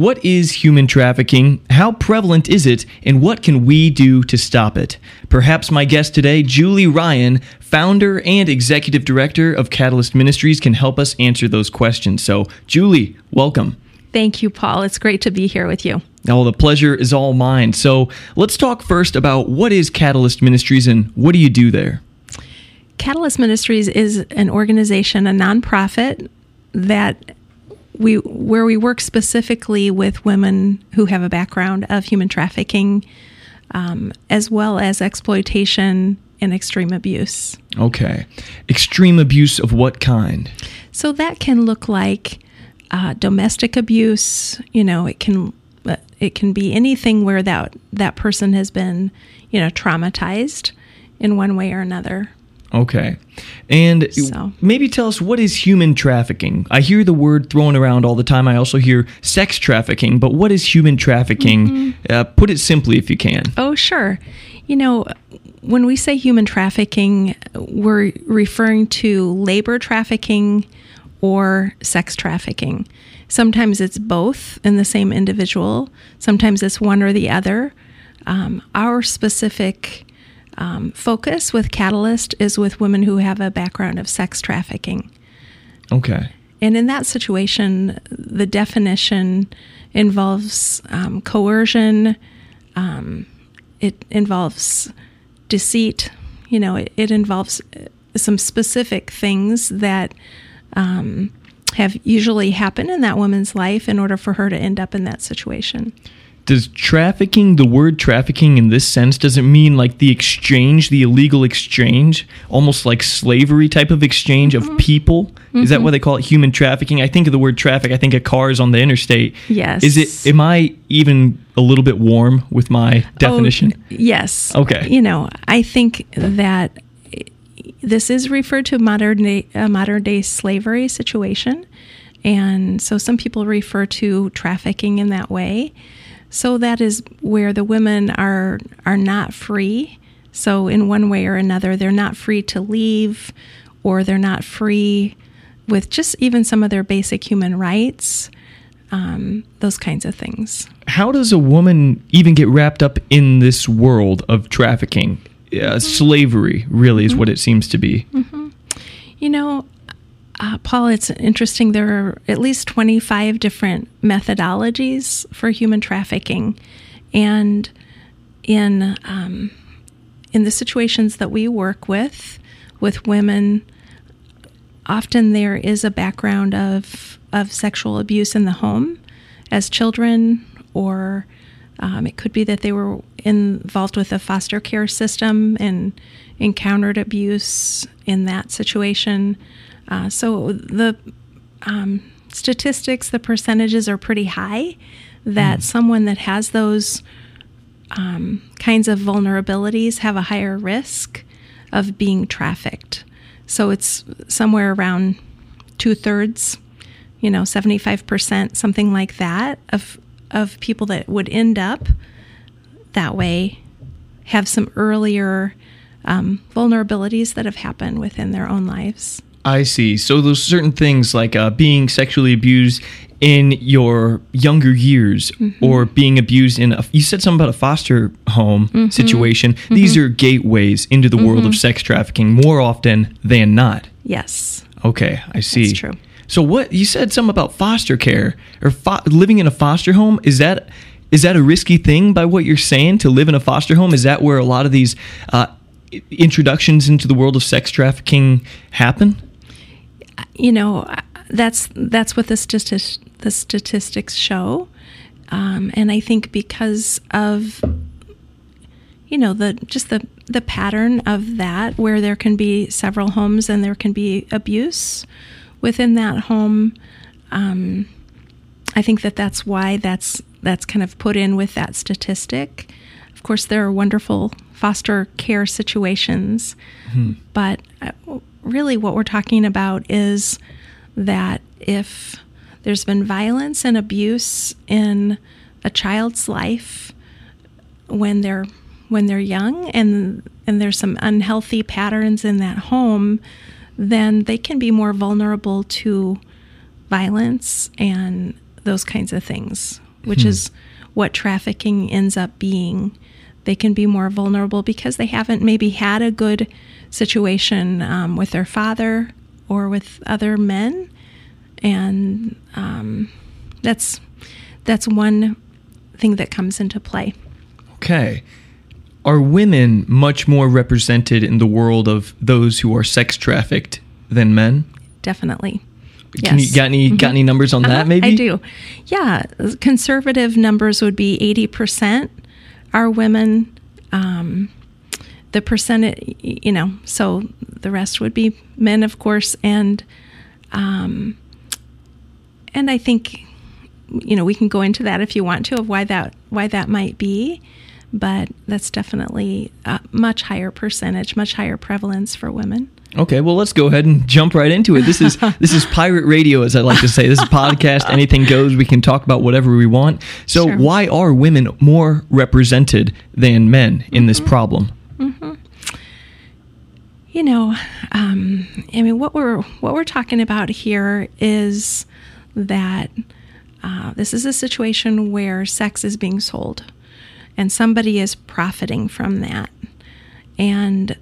What is human trafficking? How prevalent is it? And what can we do to stop it? Perhaps my guest today, Julie Ryan, founder and executive director of Catalyst Ministries, can help us answer those questions. So, Julie, welcome. Thank you, Paul. It's great to be here with you. Oh, the pleasure is all mine. So, let's talk first about what is Catalyst Ministries and what do you do there? Catalyst Ministries is an organization, a nonprofit that we where we work specifically with women who have a background of human trafficking, um, as well as exploitation and extreme abuse. Okay, extreme abuse of what kind? So that can look like uh, domestic abuse. You know, it can uh, it can be anything where that that person has been, you know, traumatized in one way or another. Okay. And so. maybe tell us what is human trafficking? I hear the word thrown around all the time. I also hear sex trafficking, but what is human trafficking? Mm-hmm. Uh, put it simply if you can. Oh, sure. You know, when we say human trafficking, we're referring to labor trafficking or sex trafficking. Sometimes it's both in the same individual, sometimes it's one or the other. Um, our specific um, focus with Catalyst is with women who have a background of sex trafficking. Okay. And in that situation, the definition involves um, coercion, um, it involves deceit, you know, it, it, involves some specific things that um, have usually happened in that woman's life in order for her to end up in that situation does trafficking the word trafficking in this sense does it mean like the exchange the illegal exchange almost like slavery type of exchange mm-hmm. of people? Mm-hmm. is that mm-hmm. what they call it? Human trafficking? I think of the word traffic i think of cars on the interstate. Yes. Is it am i even a little bit warm with my oh, definition? oh, yes. Okay. You know i think that this is referred to modern day, a modern day slavery situation. And so some people refer to trafficking in that way so that is where the women are are not free. So in one way or another, they're not free to leave, or they're not free with just even some of their basic human rights. Um, those kinds of things. How does a woman even get wrapped up in this world of trafficking? Uh, slavery, really, is mm-hmm. what it seems to be. Mm-hmm. You know, uh, Paul, it's interesting. There are at least 25 different methodologies for human trafficking. And in, um, in the situations that we work with, with women, often there is a background of, of sexual abuse in the home as children, or um, it could be that they were involved with a foster care system and encountered abuse in that situation. Uh, so the um, statistics, the percentages are pretty high that mm. someone that has those um, kinds of vulnerabilities have a higher risk of being trafficked. So it's somewhere around two thirds, you know, 75%, something like that, of, of people that would end up that way have some earlier um, vulnerabilities that have happened within their own lives. I see. So those certain things like uh, being sexually abused in your younger years mm-hmm. or being abused in a, you said something about a foster home mm-hmm. situation mm-hmm. these are gateways into the world of mm-hmm. sex trafficking more often than not yes okay i see That's true so what you said something about foster care or fo- living in a foster home is that is that a risky thing by what you're saying to live in a foster home is that where a lot of these uh, introductions into the world of sex trafficking happen you know, that's that's what the statistics the statistics show, um, and I think because of you know the just the the pattern of that, where there can be several homes and there can be abuse within that home. Um, I think that that's why that's that's kind of put in with that statistic. Of course, there are wonderful foster care situations, hmm. but uh, really what we're talking about is that if there's been violence and abuse in a child's life when they're when they're young and and there's some unhealthy patterns in that home then they can be more vulnerable to violence and those kinds of things which is what trafficking ends up being. They can be more vulnerable because they haven't maybe had a good situation um, with their father or with other men, and um, that's that's one thing that comes into play. Okay. Are women much more represented in the world of those who are sex trafficked than men? Definitely. Can you Yes. got any got any numbers on that Uh-huh, maybe? I do. Yeah, conservative numbers would be eighty percent are women. Um, the percentage, you know, so the rest would be men, of course, and um, and I think you know we can go into that if you want to of why that why that might be, but that's definitely a much higher percentage, much higher prevalence for women. Okay, well let's go ahead and jump right into it. This is this is pirate radio as I like to say. This is podcast, anything goes. We can talk about whatever we want. So Sure. why are women more represented than men in this problem? you know um, i mean what we're what we're talking about here is that uh, this is a situation where sex is being sold and somebody is profiting from that and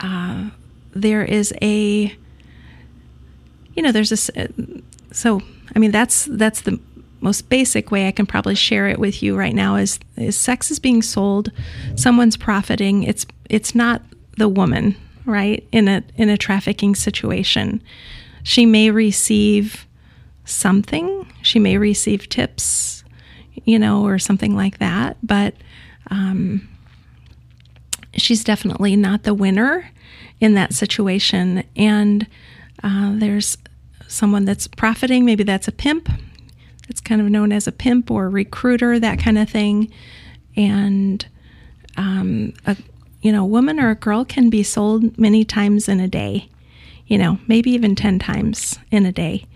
uh, there is a you know there's a so i mean that's that's the most basic way i can probably share it with you right now is is sex is being sold someone's profiting it's it's not the woman right in a in a trafficking situation. She may receive something she may receive tips you know or something like that but um, she's definitely not the winner in that situation. And uh, there's someone that's profiting. Maybe that's a pimp. It's kind of known as a pimp or a recruiter, that kind of thing. And um, a you know, woman or a girl can be sold many times in a day. You know, maybe even ten times in a day.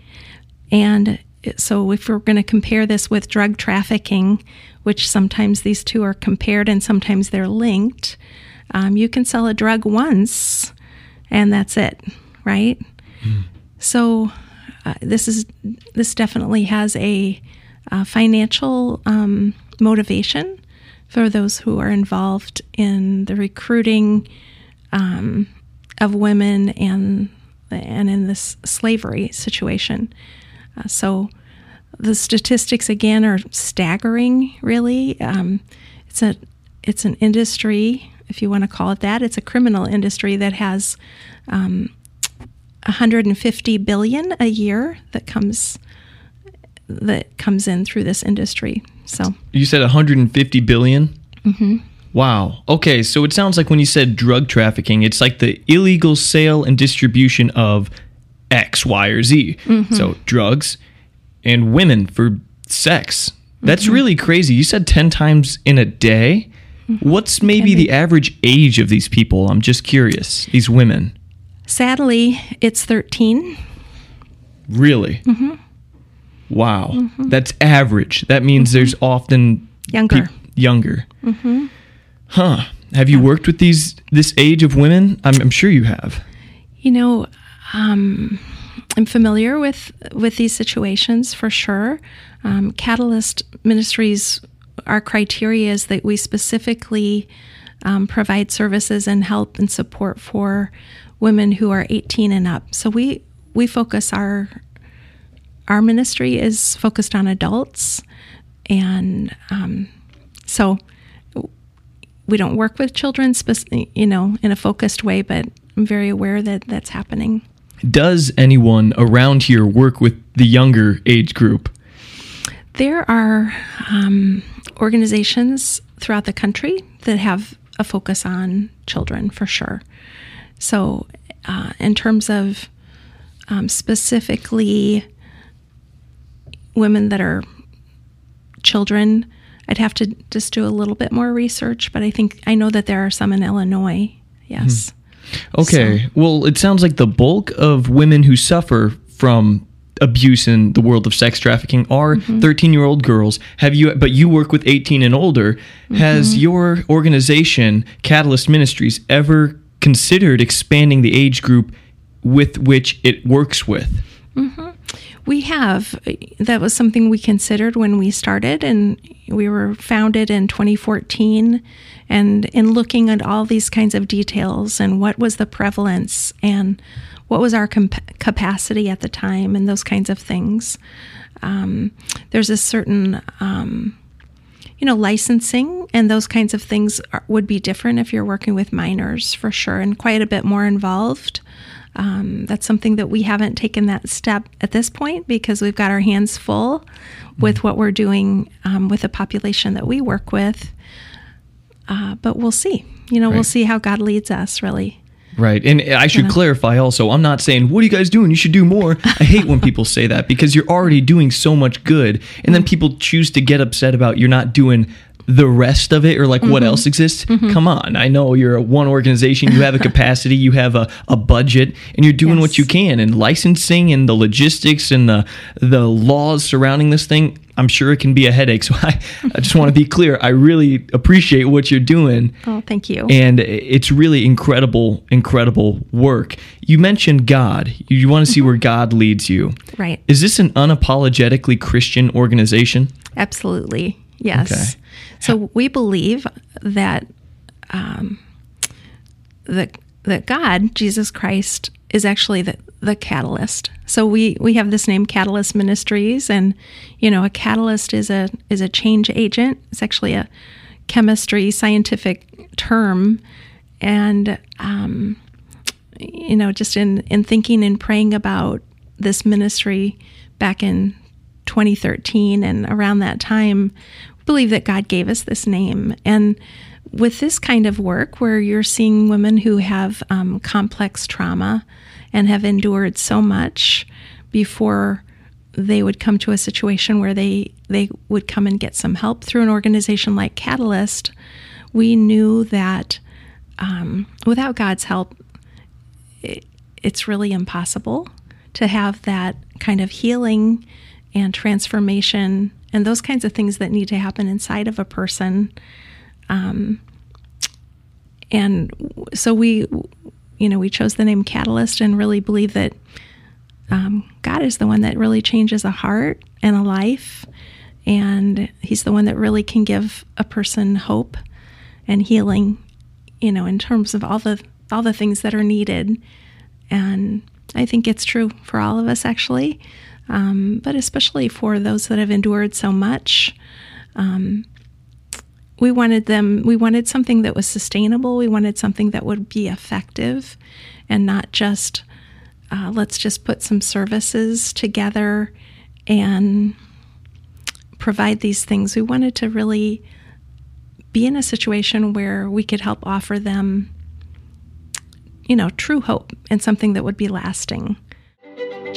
And so, if we're going to compare this with drug trafficking, which sometimes these two are compared and sometimes they're linked, um, you can sell a drug once and that's it, right? So, uh, this is this definitely has a, uh financial um, motivation for those who are involved in the recruiting um, of women and and in this slavery situation. Uh, so the statistics again are staggering. Really, um, it's a it's an industry, if you want to call it that. It's a criminal industry that has um, 150 billion a year that comes that comes in through this industry. So You said 150 billion? Mm-hmm. Wow. Okay, so it sounds like when you said drug trafficking, it's like the illegal sale and distribution of X, Y, or Z. So drugs and women for sex. That's really crazy. You said 10 times in a day? What's maybe the average age of these people? I'm just curious. These women. sadly, it's 13. Really? Wow. That's average. That means there's often Younger. peop- younger. Huh. Have you worked with these this age of women? I'm, I'm sure you have. You know, um, I'm familiar with with these situations for sure. Um, Catalyst Ministries, our criteria is that we specifically um, provide services and help and support for women who are 18 and up. So we we focus our our ministry is focused on adults, and um, so we don't work with children, spec- you know, in a focused way. But I'm very aware that that's happening. Does anyone around here work with the younger age group? There are um, organizations throughout the country that have a focus on children for sure. So, uh, in terms of um, specifically women that are children, I'd have to just do a little bit more research, but I think I know that there are some in Illinois. Yes. Okay. Well, it sounds like the bulk of women who suffer from abuse in the world of sex trafficking are mm-hmm. 13-year-old girls. Have you but you work with 18 and older. Has mm-hmm. your organization Catalyst Ministries ever considered expanding the age group with which it works with? Mm-hmm. We have. That was something we considered when we started, and we were founded in 2014. And in looking at all these kinds of details and what was the prevalence and what was our comp- capacity at the time and those kinds of things, um, there's a certain, um, you know, licensing and those kinds of things are, would be different if you're working with minors for sure and quite a bit more involved. Um, that's something that we haven't taken that step at this point because we've got our hands full with what we're doing um, with the population that we work with. Uh, but we'll see. You know, Right. we'll see how God leads us, really. Right. And I should Yeah. clarify also, I'm not saying, what are you guys doing? You should do more. I hate when people say that because you're already doing so much good. And then people choose to get upset about you're not doing the rest of it or like what mm-hmm. else exists. Mm-hmm. Come on. I know you're a one organization, you have a capacity, you have a, a budget, and you're doing what you can. And licensing and the logistics and the the laws surrounding this thing, I'm sure it can be a headache. So I, I just want to be clear. I really appreciate what you're doing Oh, thank you. and it's really incredible incredible work you mentioned god you want to see where god leads you right. is this an unapologetically christian organization Absolutely. Yes. Okay. So we believe that um, that that God, Jesus Christ, is actually the the catalyst. So we we have this name Catalyst Ministries, and you know a catalyst is a is a change agent. It's actually a chemistry scientific term, and um, you know just in in thinking and praying about this ministry back in 2013 and around that time believe that god gave us this name and with this kind of work where you're seeing women who have um, complex trauma and have endured so much before they would come to a situation where they they would come and get some help through an organization like catalyst we knew that um, without god's help it, it's really impossible to have that kind of healing and transformation and those kinds of things that need to happen inside of a person. Um, and so we, you know, we chose the name Catalyst and really believe that um, God is the one that really changes a heart and a life. And He's the one that really can give a person hope and healing, you know, in terms of all the all the things that are needed. And I think it's true for all of us, actually, um, but especially for those that have endured so much. Um, we wanted them. We wanted something that was sustainable. We wanted something that would be effective, and not just uh, let's just put some services together and provide these things. We wanted to really be in a situation where we could help offer them, you know, true hope and something that would be lasting.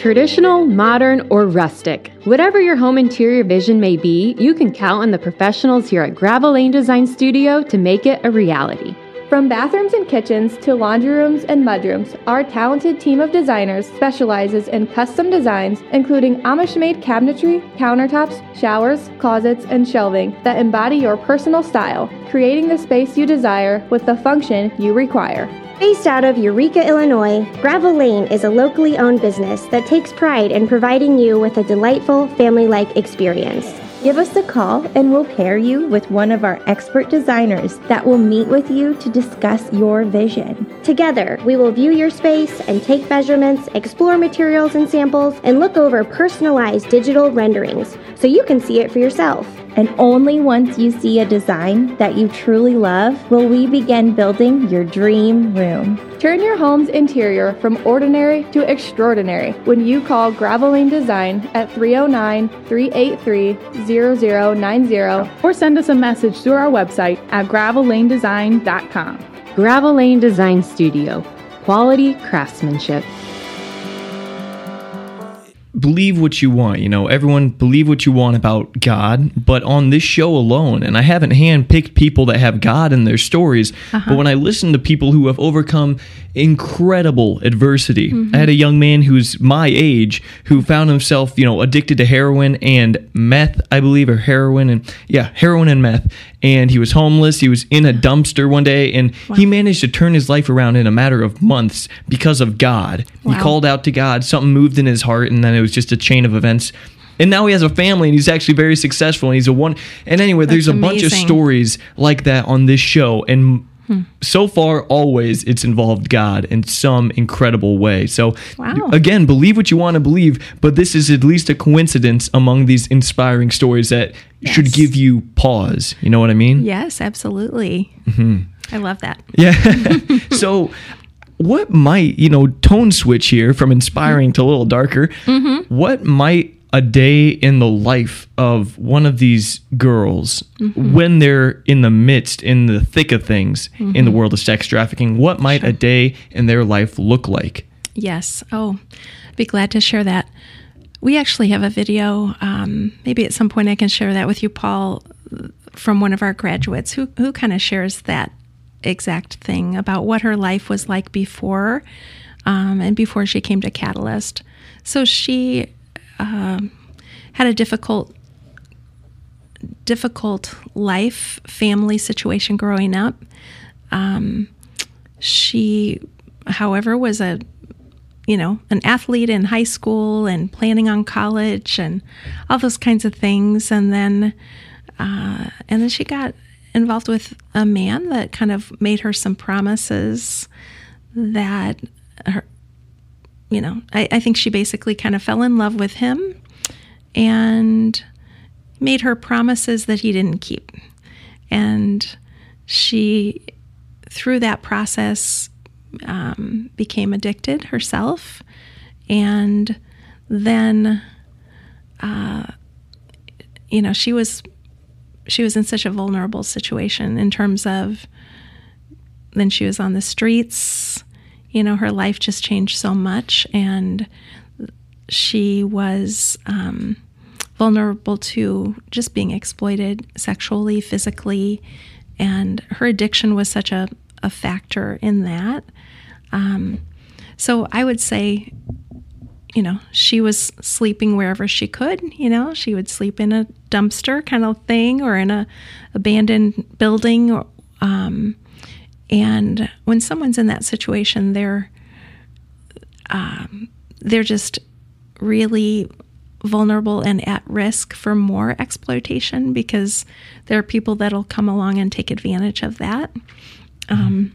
Traditional, modern, or rustic. Whatever your home interior vision may be, you can count on the professionals here at Gravel Lane Design Studio to make it a reality. From bathrooms and kitchens to laundry rooms and mudrooms, our talented team of designers specializes in custom designs, including Amish made cabinetry, countertops, showers, closets, and shelving that embody your personal style, creating the space you desire with the function you require. Based out of Eureka, Illinois, Gravel Lane is a locally owned business that takes pride in providing you with a delightful family like experience. Give us a call and we'll pair you with one of our expert designers that will meet with you to discuss your vision. Together, we will view your space and take measurements, explore materials and samples, and look over personalized digital renderings so you can see it for yourself. And only once you see a design that you truly love will we begin building your dream room. Turn your home's interior from ordinary to extraordinary when you call Gravel Lane Design at 309 383 0090 or send us a message through our website at gravellanedesign.com. Gravel Lane Design Studio. Quality craftsmanship. Believe what you want. You know, everyone believe what you want about God, but on this show alone, and I haven't handpicked people that have God in their stories, but uh-huh. when I listen to people who have overcome incredible adversity, I had a mm-hmm. young man who's my age who found himself, you know, addicted to heroin and meth, I believe, or heroin and yeah, heroin and meth. And he was homeless. He was in a dumpster one day, and he managed to turn his life around in a matter of months because of God. He called out to God. Something moved in his heart, and then it was was just a chain of events. And now he has a family and he's actually very successful and he's a one. And anyway, there's a That's bunch of stories like that on this show. And so far, always it's involved God in some incredible way. So, Wow. again, believe what you want to believe, but this is at least a coincidence among these inspiring stories that should give you pause. You know what I mean? Yes, absolutely. Mm-hmm. I love that. Yeah. so, what might, you know, tone switch here from inspiring to a little darker? Mm-hmm. What might a day in the life of one of these girls Mm-hmm. when they're in the midst, in the thick of things in Mm-hmm. the world of sex trafficking, what might a day in their life look like? Yes. Oh, be glad to share that. We actually have a video. Um, maybe at some point I can share that with you, Paul, from one of our graduates who who kind of shares that exact thing about what her life was like before, um, and before she came to Catalyst. So she um, had a difficult difficult life family situation growing up um, she however was a you know an athlete in high school and planning on college and all those kinds of things and then uh, and then she got involved with a man that kind of made her some promises that her you know I, I think she basically kind of fell in love with him and made her promises that he didn't keep. And she through that process um, became addicted herself and then uh, you know she was she was in such a vulnerable situation in terms of then she was on the streets you know her life just changed so much and she was um, vulnerable to just being exploited sexually physically and her addiction was such a, a factor in that. Um, so i would say you know she was sleeping wherever she could you know she would sleep in a dumpster kind of thing or in a abandoned building or, um, and when someone's in that situation they're um, they're just really vulnerable and at risk for more exploitation because there are people that'll come along and take advantage of that um,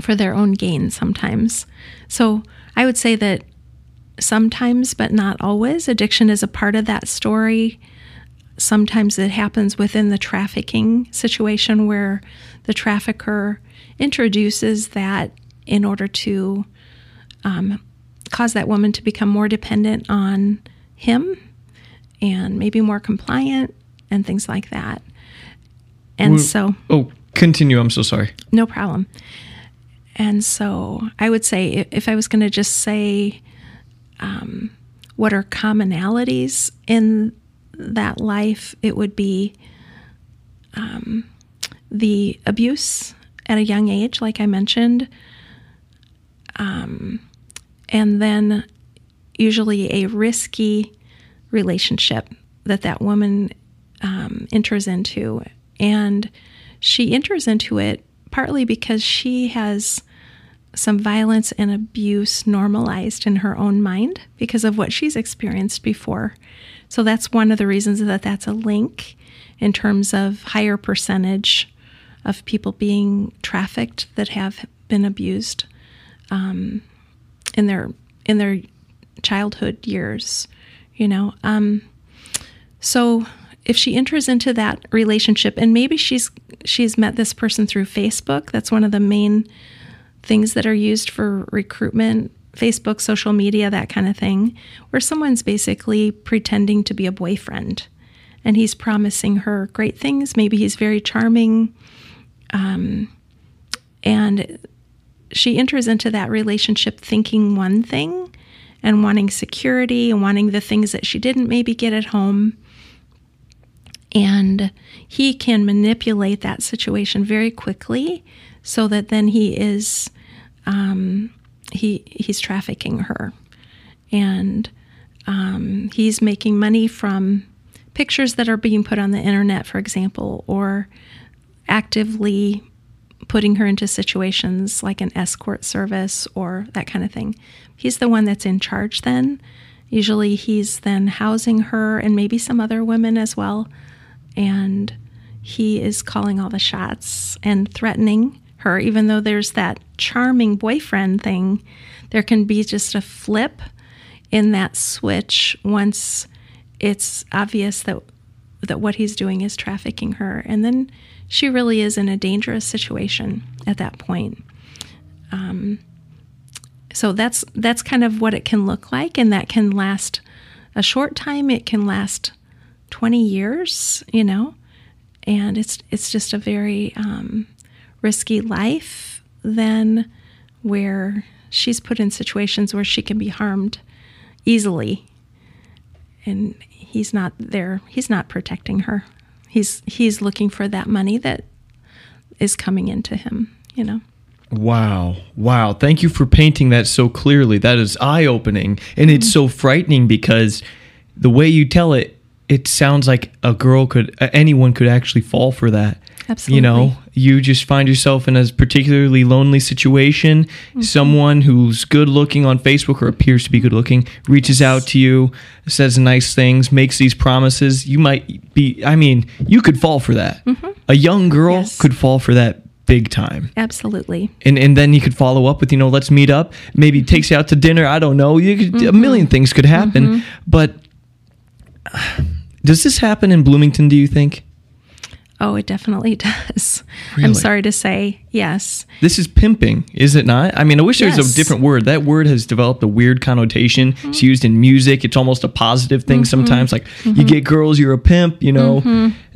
for their own gain sometimes. So I would say that sometimes, but not always, addiction is a part of that story. Sometimes it happens within the trafficking situation where the trafficker introduces that in order to um, cause that woman to become more dependent on him and maybe more compliant and things like that. And Well- so, Oh, continue. I'm so sorry. no problem. And so I would say if I was going to just say um, what are commonalities in that life, it would be um, the abuse at a young age, like I mentioned, um, and then usually a risky relationship that that woman um, enters into. And she enters into it partly because she has some violence and abuse normalized in her own mind because of what she's experienced before. So that's one of the reasons that that's a link in terms of higher percentage of people being trafficked that have been abused um, in their in their childhood years. You know, um, so if she enters into that relationship, and maybe she's she's met this person through Facebook, that's one of the main things that are used for recruitment Facebook, social media, that kind of thing, where someone's basically pretending to be a boyfriend and he's promising her great things. Maybe he's very charming. Um, and she enters into that relationship thinking one thing and wanting security and wanting the things that she didn't maybe get at home. And he can manipulate that situation very quickly so that then he is um, he he's trafficking her, and um, he's making money from pictures that are being put on the internet, for example, or actively putting her into situations like an escort service or that kind of thing. He's the one that's in charge then, Usually he's then housing her and maybe some other women as well. And he is calling all the shots and threatening her, even though there's that charming boyfriend thing. There can be just a flip in that switch once it's obvious that that what he's doing is trafficking her, and then she really is in a dangerous situation at that point. Um, so that's that's kind of what it can look like, and that can last a short time. It can last twenty years, you know, and it's it's just a very um, risky life. Then where she's put in situations where she can be harmed easily and he's not there he's not protecting her he's he's looking for that money that is coming into him you know Wow. Wow. Thank you for painting that so clearly. That is eye opening. And it's so frightening because the way you tell it, it sounds like a girl could, anyone could actually fall for that. Absolutely. You know. You just find yourself in a particularly lonely situation. Mm-hmm. Someone who's good looking on Facebook or appears to be good looking reaches out to you, says nice things, makes these promises. You might be, I mean, you could fall for that. Mm-hmm. A young girl Yes. could fall for that big time. Absolutely. And and then you could follow up with you know let's meet up. Maybe mm-hmm. takes you out to dinner. I don't know. You could, Mm-hmm. a million things could happen. But does this happen in bloomington do you think oh it definitely does. Really? i'm sorry to say yes. This is pimping is it not? I mean i wish there was a different word. That word has developed a weird connotation. Mm-hmm. it's used in music. It's almost a positive thing sometimes. Like you get girls you're a pimp you know?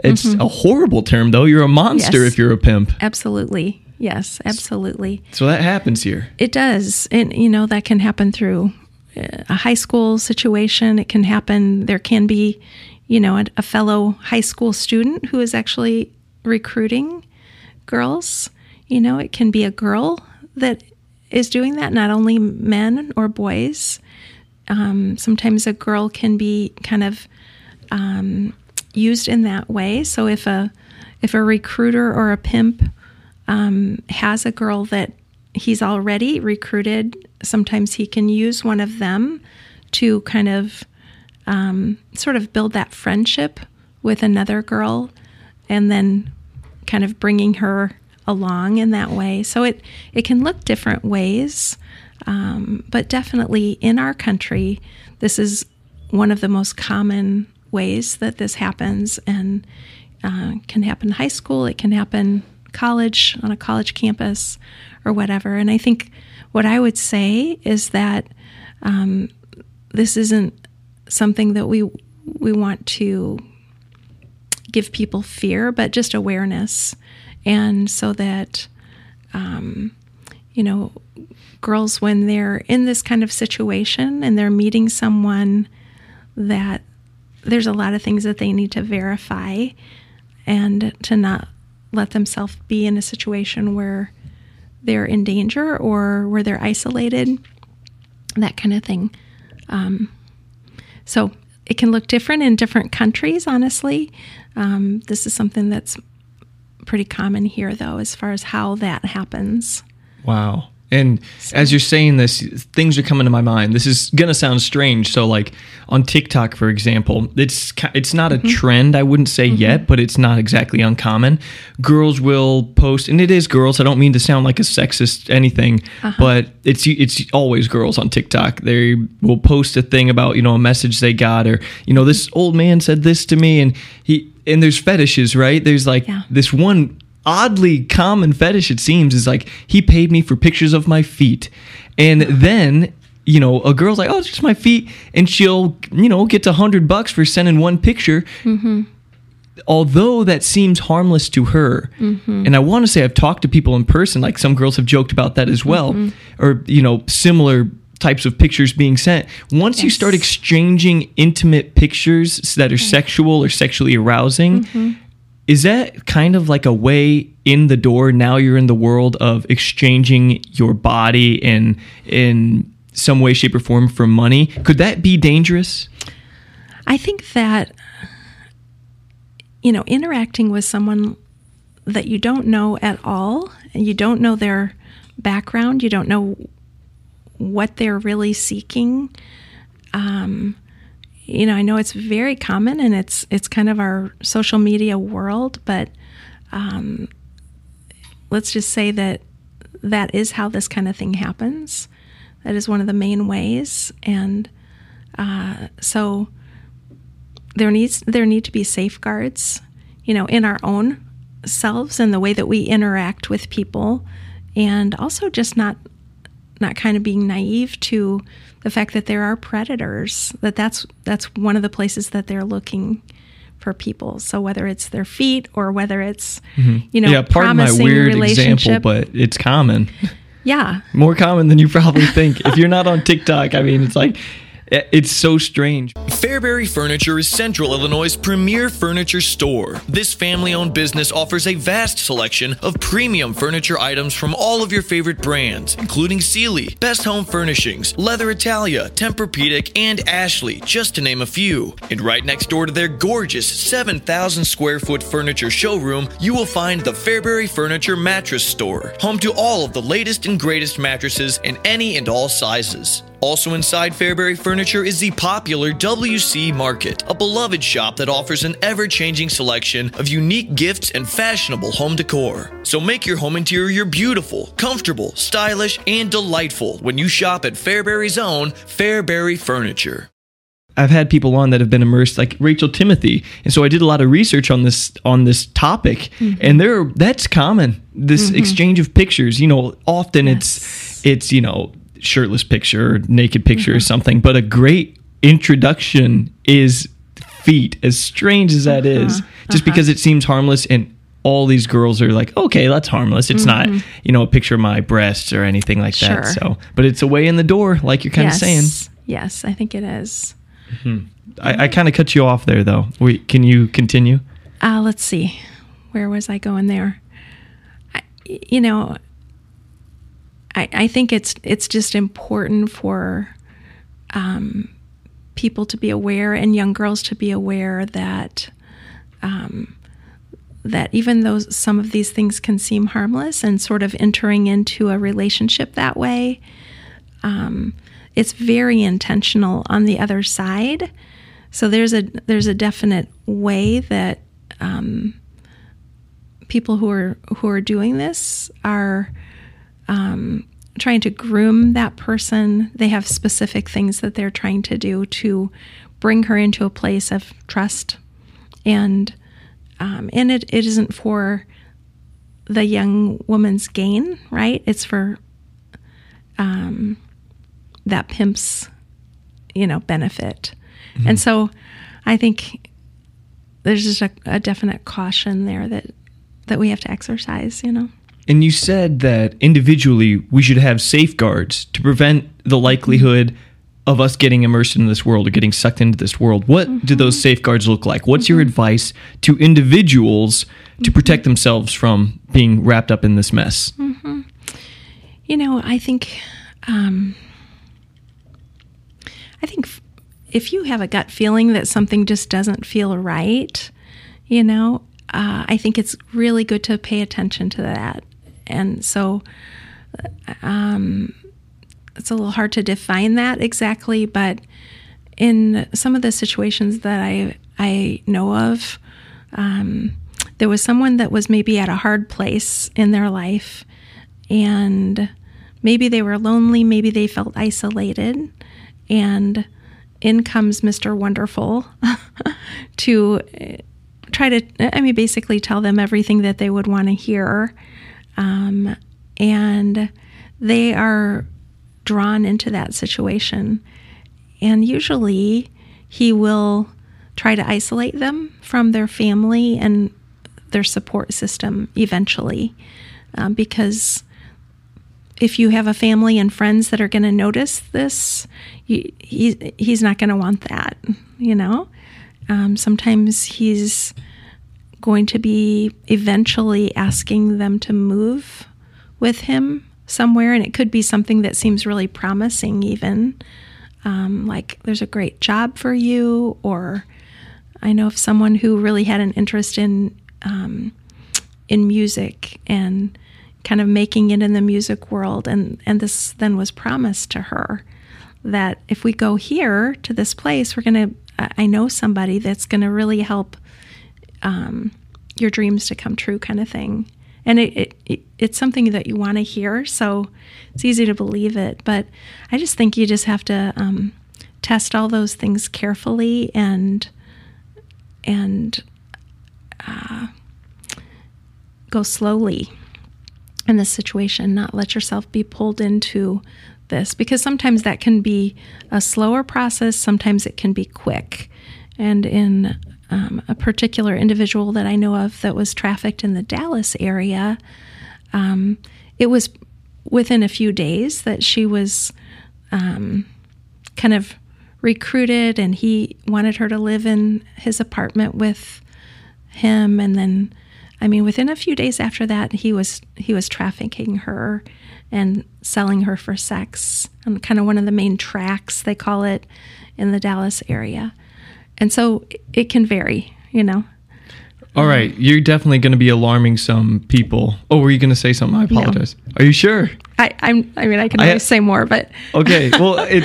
It's a horrible term though. You're a monster Mm-hmm. Yes. if you're a pimp. Absolutely. Yes absolutely. so that happens here. It does. And, you know, that can happen through uh, a high school situation. It can happen, there can be, you know, a, a fellow high school student who is actually recruiting girls. You know, it can be a girl that is doing that, not only men or boys. Um, sometimes a girl can be kind of um, used in that way. So if a if a recruiter or a pimp um, has a girl that he's already recruited, sometimes he can use one of them to kind of um, sort of build that friendship with another girl, and then kind of bringing her along in that way. So it it can look different ways, um, but definitely in our country, this is one of the most common ways that this happens, and uh, can happen in high school. It can happen college on a college campus or whatever. And I think what I would say is that um, this isn't something that we we want to give people fear, but just awareness, and so that um, you know girls when they're in this kind of situation and they're meeting someone that there's a lot of things that they need to verify and to not let themselves be in a situation where they're in danger or where they're isolated, that kind of thing. Um, so it can look different in different countries, honestly. Um, this is something that's pretty common here, though, as far as how that happens. Wow. And as you're saying this, things are coming to my mind. This is gonna sound strange. So, like on TikTok, for example, it's it's not a mm-hmm. trend. I wouldn't say yet, mm-hmm. but it's not exactly uncommon. Girls will post, and it is girls. I don't mean to sound like a sexist anything, uh-huh. but it's it's always girls on TikTok. They will post a thing about you know a message they got, or you know this old man said this to me, and he and there's fetishes, right? There's like Yeah. this one oddly common fetish it seems is like he paid me for pictures of my feet. And then you know a girl's like oh it's just my feet. And she'll you know get to 100 bucks for sending one picture. Mm-hmm. Although that seems harmless to her. Mm-hmm. And i want to say i've talked to people in person like some girls have joked about that as mm-hmm. well or you know similar types of pictures being sent. Once you start exchanging intimate pictures that are sexual or sexually arousing is that kind of like a way in the door now you're in the world of exchanging your body in in some way shape or form for money? Could that be dangerous? I think that, you know, interacting with someone that you don't know at all, and you don't know their background, you don't know what they're really seeking, um, you know, I know it's very common and it's it's kind of our social media world, but um, let's just say that that is how this kind of thing happens. That is one of the main ways, and uh, so there needs there need to be safeguards, you know, in our own selves and the way that we interact with people, and also just not not kind of being naive to the fact that there are predators. That that's that's one of the places that they're looking for people. So whether it's their feet or whether it's mm-hmm. you know yeah, part of my weird example, but it's common. Yeah, more common than you probably think. if you're not on TikTok, I mean, it's like Eh, it's so strange. Fairbury Furniture is Central Illinois' premier furniture store. This family owned business offers a vast selection of premium furniture items from all of your favorite brands, including Sealy, Best Home Furnishings, Leather Italia, Tempur-Pedic, and Ashley, just to name a few. And right next door to their gorgeous 7,000 square foot furniture showroom, you will find the Fairbury Furniture Mattress Store, home to all of the latest and greatest mattresses in any and all sizes. Also inside Fairbury Furniture is the popular WC Market, a beloved shop that offers an ever changing selection of unique gifts and fashionable home decor. So make your home interior beautiful, comfortable, stylish, and delightful when you shop at Fairbury's own Fairbury Furniture. I've had people on that have been immersed, like Rachel Timothy, and so I did a lot of research on this on this topic, mm-hmm. and there that's common. This mm-hmm. exchange of pictures, you know, often yes. it's it's you know shirtless picture or naked picture mm-hmm. or something, but a great introduction is feet, as strange as that uh-huh. is, just uh-huh. because it seems harmless and all these girls are like, okay, that's harmless. It's mm-hmm. not, you know, a picture of my breasts or anything like sure. that. So, but it's a way in the door, like you're kind yes. of saying. Yes, I think it is. Mm-hmm. I, I kind of cut you off there, though. Wait, can you continue? Uh, let's see. Where was I going there? I, you know, I, I think it's it's just important for um, people to be aware and young girls to be aware that um, that even though some of these things can seem harmless and sort of entering into a relationship that way, um, it's very intentional on the other side. So there's a there's a definite way that um, people who are who are doing this are um, trying to groom that person. They have specific things that they're trying to do to bring her into a place of trust, and um, and it, it isn't for the young woman's gain, right? It's for um, that pimp's you know benefit, mm-hmm. and so I think there's just a, a definite caution there that that we have to exercise. You know. And you said that individually we should have safeguards to prevent the likelihood of us getting immersed in this world or getting sucked into this world. What mm-hmm. do those safeguards look like? What's mm-hmm. your advice to individuals to mm-hmm. protect themselves from being wrapped up in this mess? Mm-hmm. You know, I think, um, I think if you have a gut feeling that something just doesn't feel right, you know, uh, I think it's really good to pay attention to that and so um, it's a little hard to define that exactly, but in some of the situations that I I know of, um, there was someone that was maybe at a hard place in their life, and maybe they were lonely, maybe they felt isolated, and in comes Mr. Wonderful to try to, I mean, basically tell them everything that they would want to hear um, and they are drawn into that situation. And usually he will try to isolate them from their family and their support system eventually. Um, because if you have a family and friends that are going to notice this, he, he, he's not going to want that, you know? Um, sometimes he's going to be eventually asking them to move with him somewhere, and it could be something that seems really promising, even. Um, like there's a great job for you, or I know of someone who really had an interest in um, in music and kind of making it in the music world, and and this then was promised to her, that if we go here to this place, we're going to, I know somebody that's going to really help um, your dreams to come true, kind of thing. And it, it, it it's something that you want to hear, so it's easy to believe it. But I just think you just have to um, test all those things carefully and and uh, go slowly in this situation, not let yourself be pulled into this because sometimes that can be a slower process, sometimes it can be quick. And in um, a particular individual that I know of that was trafficked in the Dallas area, um, it was within a few days that she was um, kind of recruited and he wanted her to live in his apartment with him. And then I mean, within a few days after that, he was he was trafficking her and selling her for sex on kind of one of the main tracks they call it in the Dallas area, and so it can vary, you know. All right, you're definitely going to be alarming some people. Oh, were you going to say something? I apologize. No. Are you sure? I, I'm. I mean, I can always I, say more, but okay. Well, it,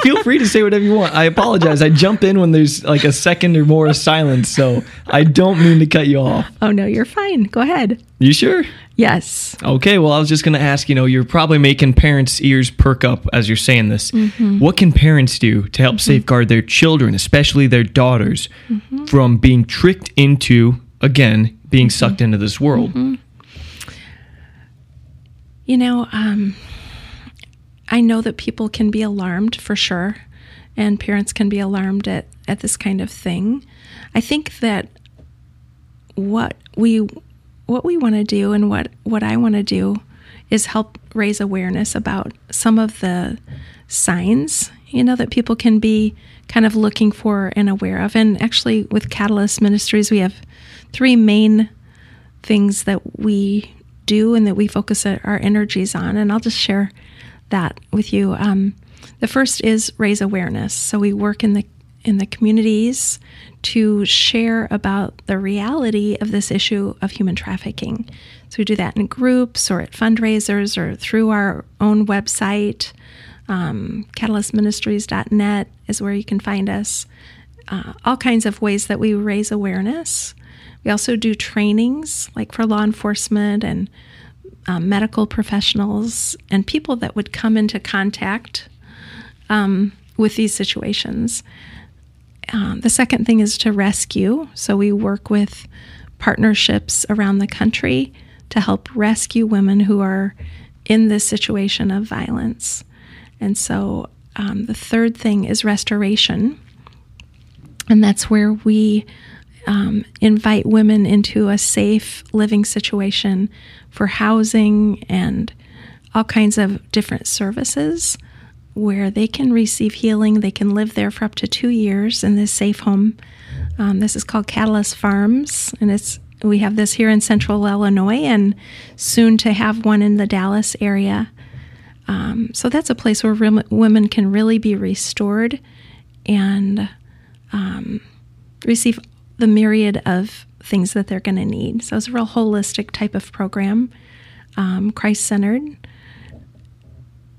feel free to say whatever you want. I apologize. I jump in when there's like a second or more of silence, so I don't mean to cut you off. Oh no, you're fine. Go ahead. You sure? Yes. Okay. Well, I was just going to ask. You know, you're probably making parents' ears perk up as you're saying this. Mm-hmm. What can parents do to help mm-hmm. safeguard their children, especially their daughters, mm-hmm. from being tricked into again being mm-hmm. sucked into this world? Mm-hmm. You know, um, I know that people can be alarmed for sure, and parents can be alarmed at, at this kind of thing. I think that what we what we want to do and what, what I want to do is help raise awareness about some of the signs, you know, that people can be kind of looking for and aware of. And actually, with Catalyst Ministries, we have three main things that we do and that we focus our energies on. And I'll just share that with you. Um, the first is raise awareness. So we work in the in the communities to share about the reality of this issue of human trafficking. So we do that in groups or at fundraisers or through our own website. Um, catalystministries.net is where you can find us. Uh, all kinds of ways that we raise awareness. We also do trainings like for law enforcement and um, medical professionals and people that would come into contact um, with these situations. Um, the second thing is to rescue. So we work with partnerships around the country to help rescue women who are in this situation of violence. And so um, the third thing is restoration. And that's where we um, invite women into a safe living situation for housing and all kinds of different services where they can receive healing. They can live there for up to two years in this safe home. Um, this is called Catalyst Farms, and it's we have this here in Central Illinois, and soon to have one in the Dallas area. Um, so that's a place where re- women can really be restored and um, receive the myriad of things that they're going to need. So it's a real holistic type of program, um, Christ centered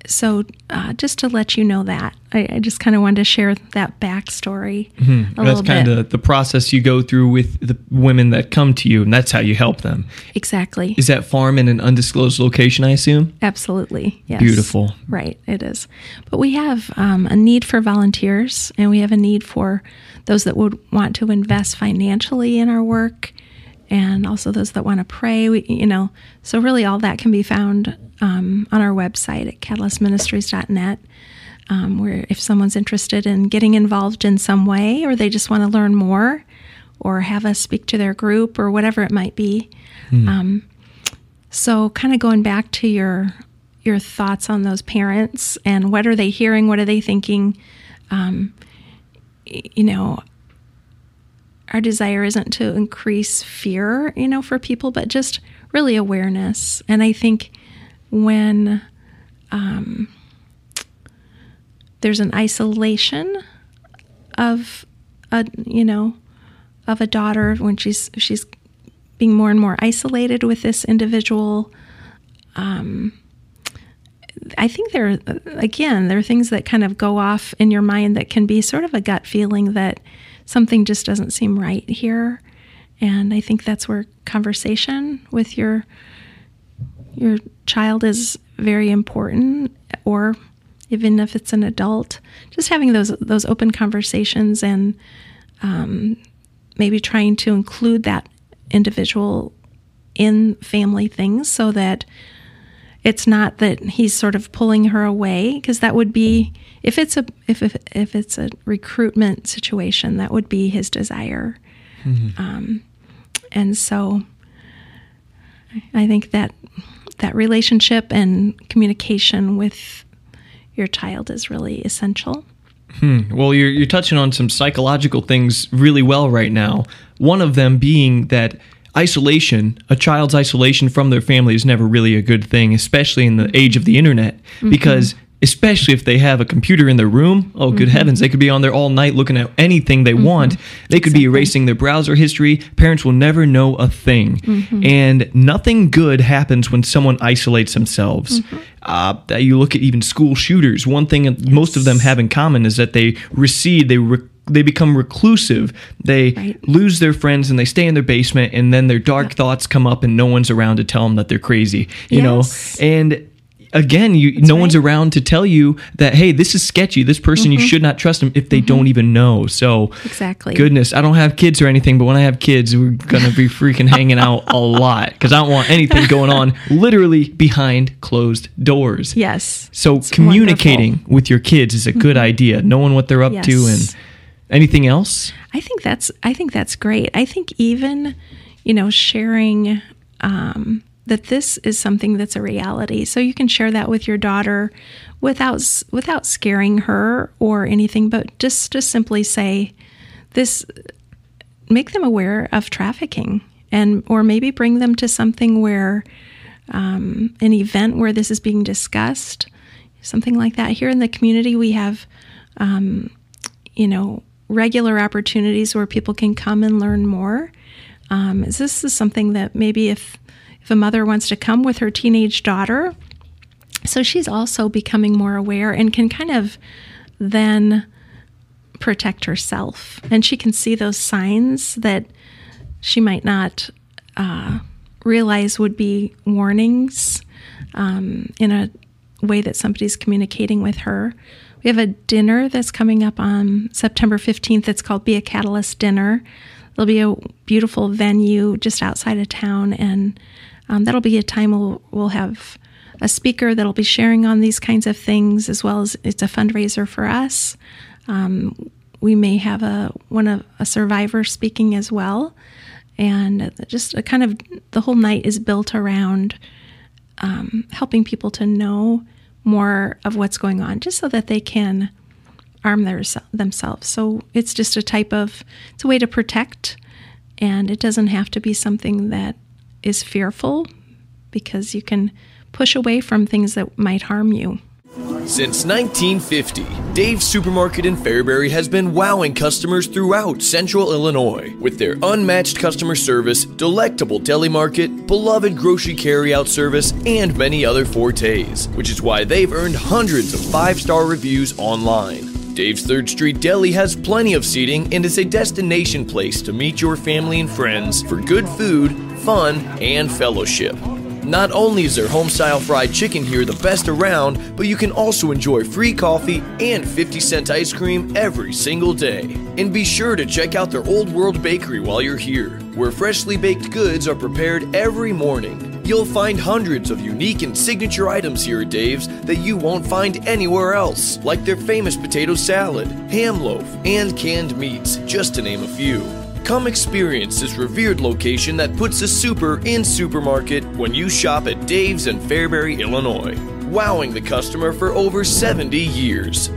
so uh, just to let you know that I, I just kind of wanted to share that backstory. Mm-hmm. that's kind of the process you go through with the women that come to you, and that's how you help them. Exactly. Is that farm in an undisclosed location? I assume. Absolutely. Yes. Beautiful. Right. It is. But we have um, a need for volunteers, and we have a need for those that would want to invest financially in our work and also those that want to pray. We, you know, so really all that can be found um, on our website at catalystministries.net. Um, where if someone's interested in getting involved in some way, or they just want to learn more, or have us speak to their group, or whatever it might be. Mm. Um, so, kind of going back to your your thoughts on those parents and what are they hearing, what are they thinking? Um, you know, our desire isn't to increase fear, you know, for people, but just really awareness. And I think when um, there's an isolation of a, you know, of a daughter when she's she's being more and more isolated with this individual, um, I think there, again, there are things that kind of go off in your mind that can be sort of a gut feeling that something just doesn't seem right here. And I think that's where conversation with your your child is very important, or even if it's an adult, just having those those open conversations and um, maybe trying to include that individual in family things so that it's not that he's sort of pulling her away because that would be if it's a if, if if it's a recruitment situation that would be his desire mm-hmm. um, and so i think that that relationship and communication with your child is really essential Hmm. Well, you're, you're touching on some psychological things really well right now. One of them being that isolation, a child's isolation from their family is never really a good thing, especially in the age of the internet, mm-hmm. because especially if they have a computer in their room. Oh, good mm-hmm. heavens, they could be on there all night looking at anything they mm-hmm. want. They could exactly. be erasing their browser history. Parents will never know a thing. Mm-hmm. And nothing good happens when someone isolates themselves. Mm-hmm. Uh, you look at even school shooters. One thing yes. most of them have in common is that they recede, they re- they become reclusive. They right. lose their friends and they stay in their basement, and then their dark thoughts come up, and no one's around to tell them that they're crazy. You yes. know, and again, you That's no right. one's around to tell you that hey, this is sketchy. This person mm-hmm. you should not trust them if they mm-hmm. don't even know. So exactly, goodness, I don't have kids or anything, but when I have kids, we're gonna be freaking hanging out a lot because I don't want anything going on literally behind closed doors. Yes. So communicating wonderful. with your kids is a good mm-hmm. idea, knowing what they're up yes. to and anything else. I think that's I think that's great. I think even you know sharing. Um, that this is something that's a reality. So you can share that with your daughter without without scaring her or anything, but just to simply say this make them aware of trafficking and or maybe bring them to something where um, an event where this is being discussed, something like that. Here in the community, we have, um, you know, regular opportunities where people can come and learn more. Um, this is something that maybe if if a mother wants to come with her teenage daughter. So she's also becoming more aware and can kind of then protect herself. And she can see those signs that she might not uh, realize would be warnings um, in a way that somebody's communicating with her. We have a dinner that's coming up on September 15th. It's called Be a Catalyst Dinner. There'll be a beautiful venue just outside of town, and um, that'll be a time we'll, we'll have a speaker that'll be sharing on these kinds of things, as well as it's a fundraiser for us. Um, we may have a one of a survivor speaking as well, and just a kind of the whole night is built around um, helping people to know more of what's going on, just so that they can arm their, themselves. So it's just a type of it's a way to protect, and it doesn't have to be something that is fearful because you can push away from things that might harm you. Since 1950, Dave's Supermarket in Fairbury has been wowing customers throughout central Illinois with their unmatched customer service, delectable deli market, beloved grocery carryout service, and many other fortes, which is why they've earned hundreds of five star reviews online. Dave's Third Street Deli has plenty of seating and is a destination place to meet your family and friends for good food fun, and fellowship. Not only is their home-style fried chicken here the best around, but you can also enjoy free coffee and 50 cent ice cream every single day. And be sure to check out their Old World Bakery while you're here, where freshly baked goods are prepared every morning. You'll find hundreds of unique and signature items here at Dave's that you won't find anywhere else, like their famous potato salad, ham loaf, and canned meats, just to name a few. Come experience this revered location that puts the super in supermarket when you shop at Dave's in Fairbury, Illinois, wowing the customer for over 70 years.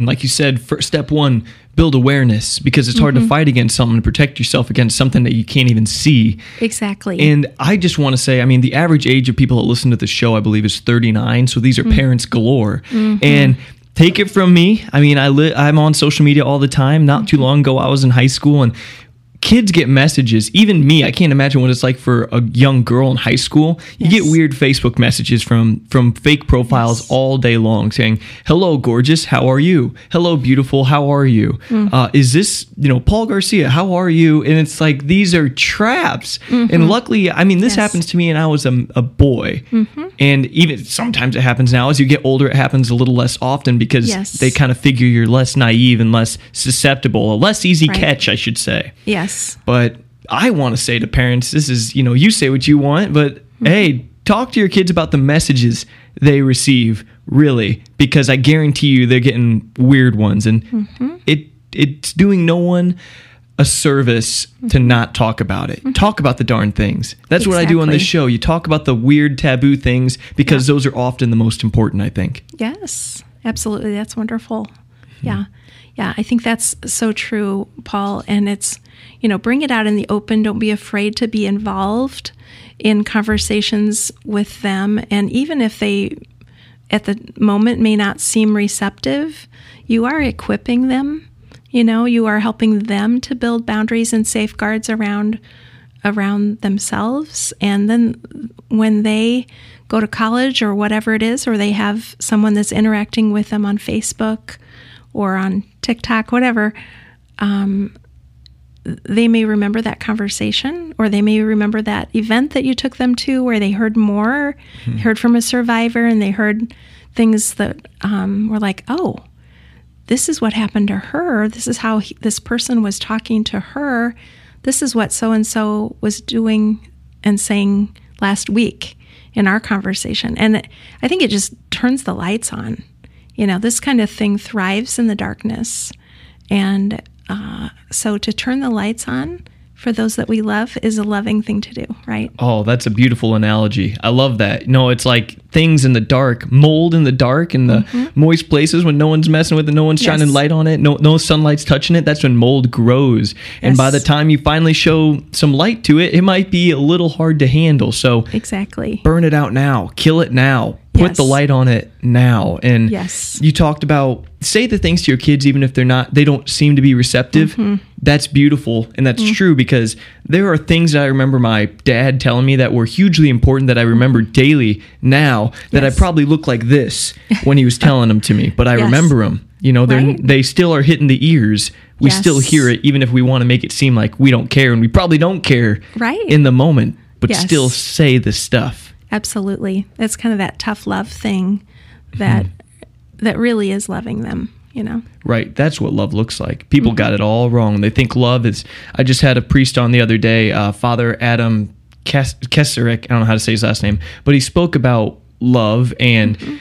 Like you said, first step one, build awareness because it's hard mm-hmm. to fight against something and protect yourself against something that you can't even see. Exactly. And I just want to say, I mean, the average age of people that listen to the show, I believe, is 39. So these are mm-hmm. parents galore. Mm-hmm. And take it from me. I mean, I li- I'm on social media all the time. Not too long ago, I was in high school and kids get messages. Even me, I can't imagine what it's like for a young girl in high school. You Yes. get weird Facebook messages from from fake profiles all day long saying, "Hello, gorgeous. How are you? Hello, beautiful. How are you? Mm-hmm. Uh, is this you know Paul Garcia? How are you?" And it's like these are traps. And luckily, I mean, this Mm-hmm. Yes. happens to me, and I was a, a boy. And even sometimes it happens now. As you get older, it happens a little less often because Yes. they kind of figure you're less naive and less susceptible, a less easy Right. catch, I should say. Yes. But I want to say to parents, this is, you know, you say what you want, but Mm-hmm. hey, talk to your kids about the messages they receive, really, because I guarantee you they're getting weird ones and Mm-hmm. it it's doing no one a service to Mm-hmm. not talk about it. Talk about the darn things. That's what I do on this show. You talk about the weird taboo things because those are often the most important, I think. Yes, absolutely. That's wonderful. Yeah. Yeah, I think that's so true, Paul. And it's, you know, bring it out in the open. Don't be afraid to be involved in conversations with them. And even if they, at the moment, may not seem receptive, you are equipping them. You know, you are helping them to build boundaries and safeguards around around themselves and then when they go to college or whatever it is or they have someone that's interacting with them on Facebook or on TikTok whatever um, they may remember that conversation or they may remember that event that you took them to where they heard more heard from a survivor and they heard things that um, were like oh this is what happened to her. This is how he, this person was talking to her. This is what so and so was doing and saying last week in our conversation. And I think it just turns the lights on. You know, this kind of thing thrives in the darkness. And uh, so to turn the lights on for those that we love is a loving thing to do, right? Oh, that's a beautiful analogy. I love that. No, it's like things in the dark, mold in the dark in the moist places when no one's messing with it, no one's shining Mm-hmm. Yes. light on it, no no sunlight's touching it. That's when mold grows. And by the time you finally show some light to it, it might be a little hard to handle. So Exactly. burn it out now, kill it now, put Yes. the light on it now. And Yes. you talked about say the things to your kids even if they're not they don't seem to be receptive. Mm-hmm. That's beautiful and that's true because there are things that I remember my dad telling me that were hugely important that I remember daily now that I probably look like this when he was telling them to me, but I Yes. remember them. You know, they Right. they still are hitting the ears. We still hear it even if we want to make it seem like we don't care and we probably don't care Right. in the moment, but Yes. still say the stuff. Absolutely. It's kind of that tough love thing that mm-hmm. that really is loving them, you know. Right. That's what love looks like. People mm-hmm. got it all wrong. They think love is. I just had a priest on the other day, uh, Father Adam Kes-. I don't know how to say his last name, but he spoke about love and. Mm-hmm.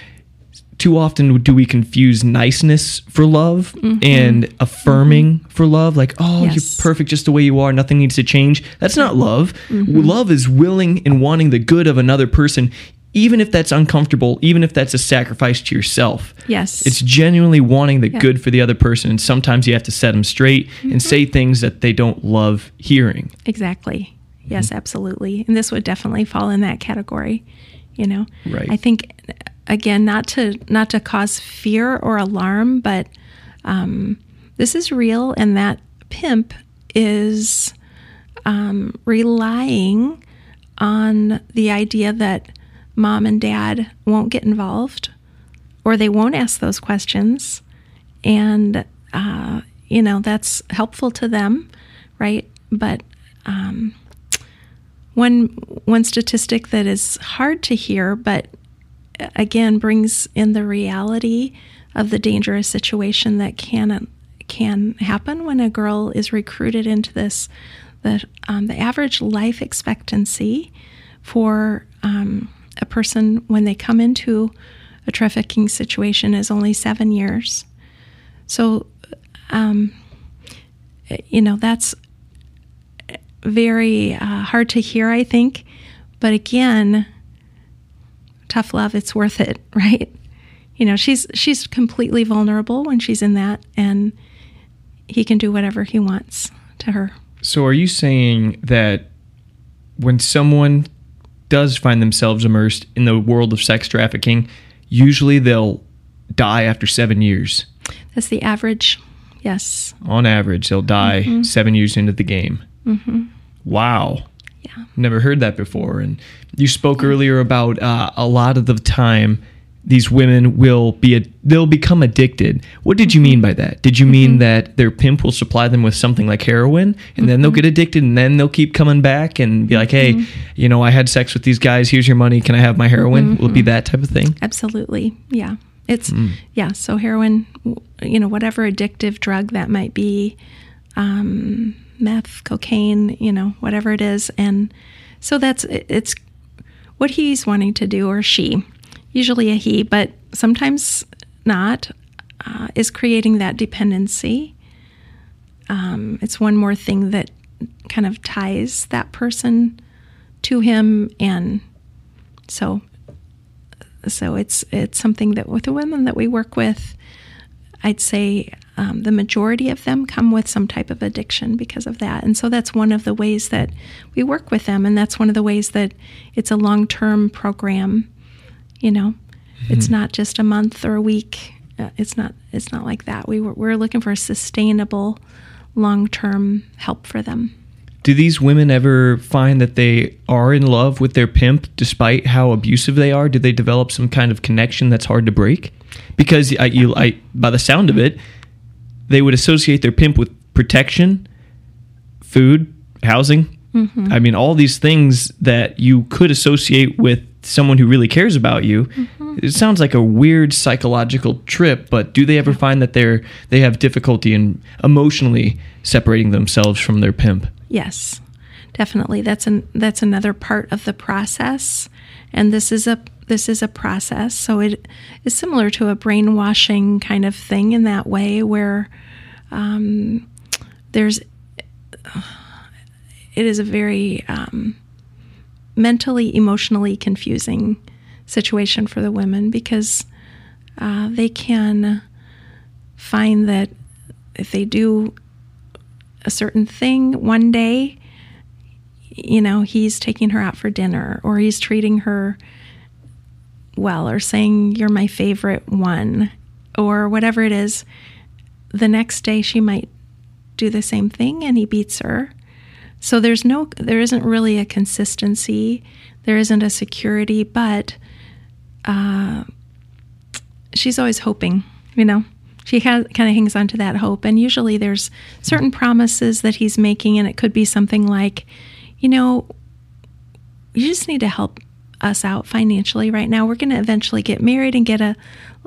Too often do we confuse niceness for love mm-hmm. and mm-hmm. affirming for love, like, oh, Yes. you're perfect just the way you are, nothing needs to change. That's not mm-hmm. love. Love is willing and wanting the good of another person, even if that's uncomfortable, even if that's a sacrifice to yourself. Yes. It's genuinely wanting the good for the other person. And sometimes you have to set them straight Mm-hmm. and say things that they don't love hearing. Exactly. Yes, absolutely. And this would definitely fall in that category, you know. Right. I think again not to not to cause fear or alarm, but um, this is real and that pimp is um, relying on the idea that mom and dad won't get involved or they won't ask those questions. And uh, you know that's helpful to them right? But um, one one statistic that is hard to hear but again brings in the reality of the dangerous situation that can can happen when a girl is recruited into this the um, the average life expectancy for um, a person when they come into a trafficking situation is only seven years. So, um, you know, that's very uh, hard to hear, I think. But again, tough love, it's worth it, right? You know, she's she's completely vulnerable when she's in that, and he can do whatever he wants to her. So, are you saying that when someone does find themselves immersed in the world of sex trafficking, usually they'll die after seven years? That's the average. Yes. On average, they'll die Mm-hmm. seven years into the game. Mm-hmm. Wow. Yeah. Never heard that before. And you spoke earlier about uh, a lot of the time these women will be a, they'll become addicted. What did you mean by that? Did you mean mm-hmm. that their pimp will supply them with something like heroin and then they'll mm-hmm. get addicted and then they'll keep coming back and be like, "Hey, mm-hmm. you know, I had sex with these guys. Here's your money. Can I have my heroin?" Will it be that type of thing? Absolutely. Yeah. It's, mm. yeah. So heroin, you know, whatever addictive drug that might be, um, meth, cocaine, you know, whatever it is. And so that's, it's what he's wanting to do, or she, usually a he, but sometimes not, uh, is creating that dependency. Um, it's one more thing that kind of ties that person to him. And so so it's it's something that with the women that we work with, I'd say um, the majority of them come with some type of addiction because of that, and so that's one of the ways that we work with them, and that's one of the ways that it's a long term program. You know, it's not just a month or a week. Uh, it's not it's not like that. We were, we're looking for a sustainable, long term help for them. Do these women ever find that they are in love with their pimp despite how abusive they are? Do they develop some kind of connection that's hard to break? Because I, you, I, by the sound of it, they would associate their pimp with protection, food, housing. Mm-hmm. I mean, all these things that you could associate with someone who really cares about you. Mm-hmm. It sounds like a weird psychological trip, but do they ever find that they're they have difficulty in emotionally separating themselves from their pimp? Yes, definitely. That's an that's another part of the process, and this is a this is a process. So it is similar to a brainwashing kind of thing in that way, where um, there's it is a very um, mentally emotionally confusing situation for the women because uh, they can find that if they do a certain thing one day, you know, he's taking her out for dinner or he's treating her well or saying, You're my favorite one or whatever it is. The next day, she might do the same thing and he beats her. So there's no, there isn't really a consistency, there isn't a security, but uh, she's always hoping, you know she kind of hangs on to that hope. And usually there's certain promises that he's making, and it could be something like, you know, you just need to help us out financially right now. We're going to eventually get married and get a,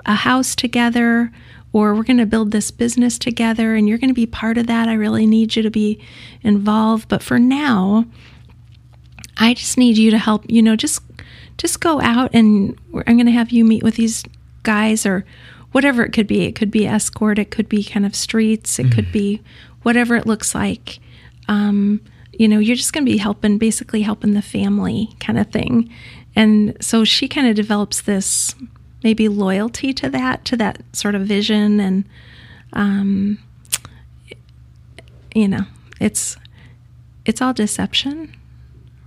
a house together, or we're going to build this business together, and you're going to be part of that. I really need you to be involved. But for now, I just need you to help, you know, just just go out and I'm going to have you meet with these guys or whatever it could be. It could be escort, it could be kind of streets, it could be whatever it looks like. Um, you know, you're just going to be helping, basically helping the family kind of thing. And so she kind of develops this maybe loyalty to that, to that sort of vision. And, um, you know, it's, it's all deception,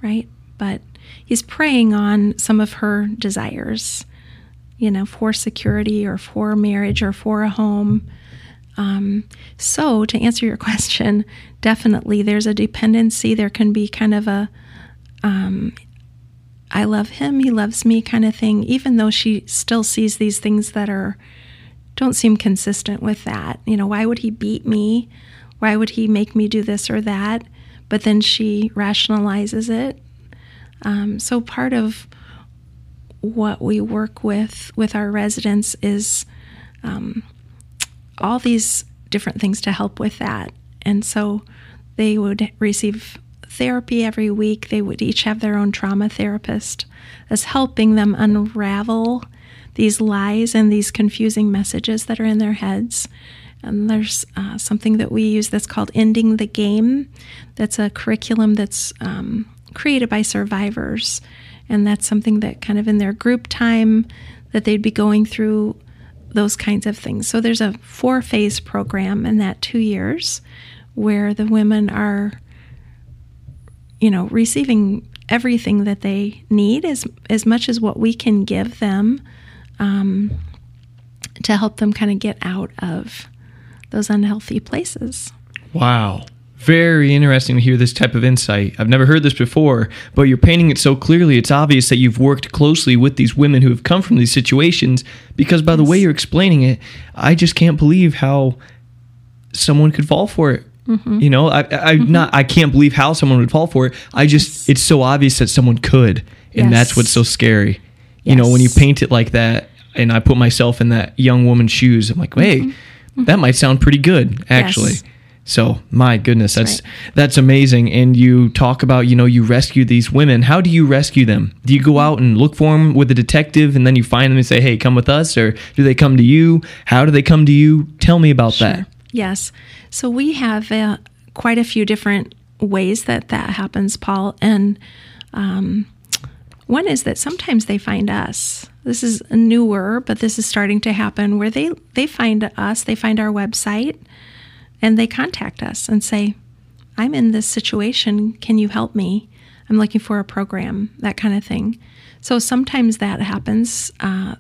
right? But he's preying on some of her desires you know, for security or for marriage or for a home. Um, so, to answer your question, definitely there's a dependency. There can be kind of a, um, I love him, he loves me kind of thing, even though she still sees these things that are, don't seem consistent with that. You know, why would he beat me? Why would he make me do this or that? But then she rationalizes it. Um, so, part of what we work with with our residents is um, all these different things to help with that. And so they would receive therapy every week. They would each have their own trauma therapist as helping them unravel these lies and these confusing messages that are in their heads. And there's uh, something that we use that's called Ending the Game. That's a curriculum that's um, created by survivors and that's something that kind of in their group time that they'd be going through those kinds of things. So there's a four phase program in that two years where the women are, you know, receiving everything that they need as as much as what we can give them um, to help them kind of get out of those unhealthy places. Wow. very interesting to hear this type of insight. I've never heard this before, but you're painting it so clearly. It's obvious that you've worked closely with these women who have come from these situations because by the way you're explaining it, I just can't believe how someone could fall for it. Mm-hmm. You know, I, I not I can't believe how someone would fall for it. I just it's so obvious that someone could, and that's what's so scary. You know, when you paint it like that, and I put myself in that young woman's shoes, I'm like, hey, that might sound pretty good, actually. Mm-hmm. Yes. So my goodness, that's right. that's amazing. And you talk about, you know, you rescue these women. How do you rescue them? Do you go out and look for them with a detective, and then you find them and say, "Hey, come with us," or do they come to you? How do they come to you? Tell me about that. Yes. So we have uh, quite a few different ways that that happens, Paul. And um, one is that sometimes they find us. This is newer, but this is starting to happen where they, they find us, they find our website, and they contact us and say, I'm in this situation. Can you help me? I'm looking for a program, that kind of thing. So sometimes that happens. Uh,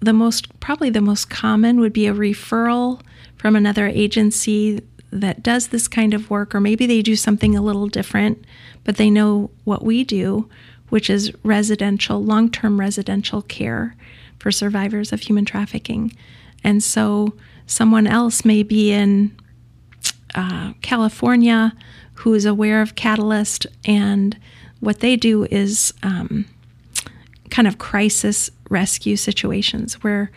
the most probably the most common would be a referral from another agency that does this kind of work or maybe they do something a little different but they know what we do which is residential long-term residential care for survivors of human trafficking. And so someone else may be in uh, California who is aware of Catalyst, and what they do is um, kind of crisis rescue situations where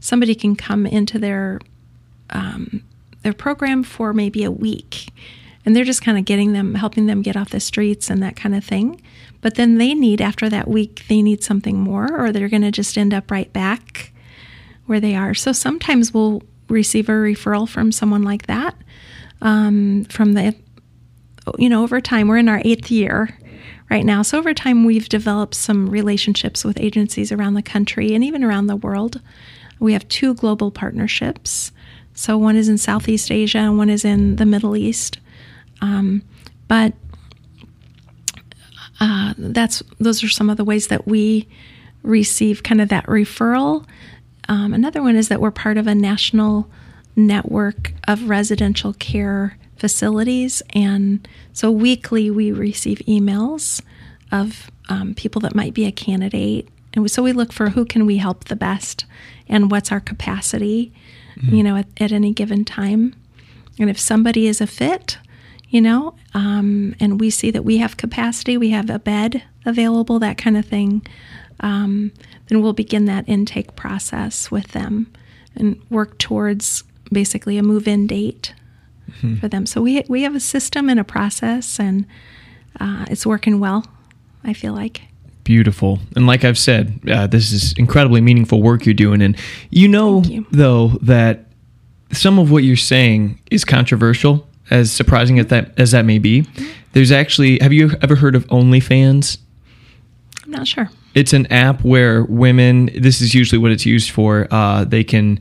somebody can come into their um, their program for maybe a week, and they're just kind of getting them, helping them get off the streets and that kind of thing. But then they need after that week, they need something more, or they're going to just end up right back where they are. So sometimes we'll receive a referral from someone like that. Um, from the, you know, over time, we're in our eighth year right now. So over time, we've developed some relationships with agencies around the country and even around the world. We have two global partnerships. So one is in Southeast Asia and one is in the Middle East. Um, but uh, that's those are some of the ways that we receive kind of that referral. Um, another one is that we're part of a national network of residential care facilities, and so weekly we receive emails of um, people that might be a candidate, and so we look for who can we help the best, and what's our capacity, you know, at, at any given time, and if somebody is a fit, you know, um, and we see that we have capacity, we have a bed available, that kind of thing, um, then we'll begin that intake process with them and work towards basically a move in date for them. So we, we have a system and a process, and uh, it's working well, I feel like. Beautiful. And like I've said, uh, this is incredibly meaningful work you're doing. And you know, you. though, that some of what you're saying is controversial, as surprising as that as that may be. There's actually, have you ever heard of OnlyFans? I'm not sure. It's an app where women, this is usually what it's used for, uh, they can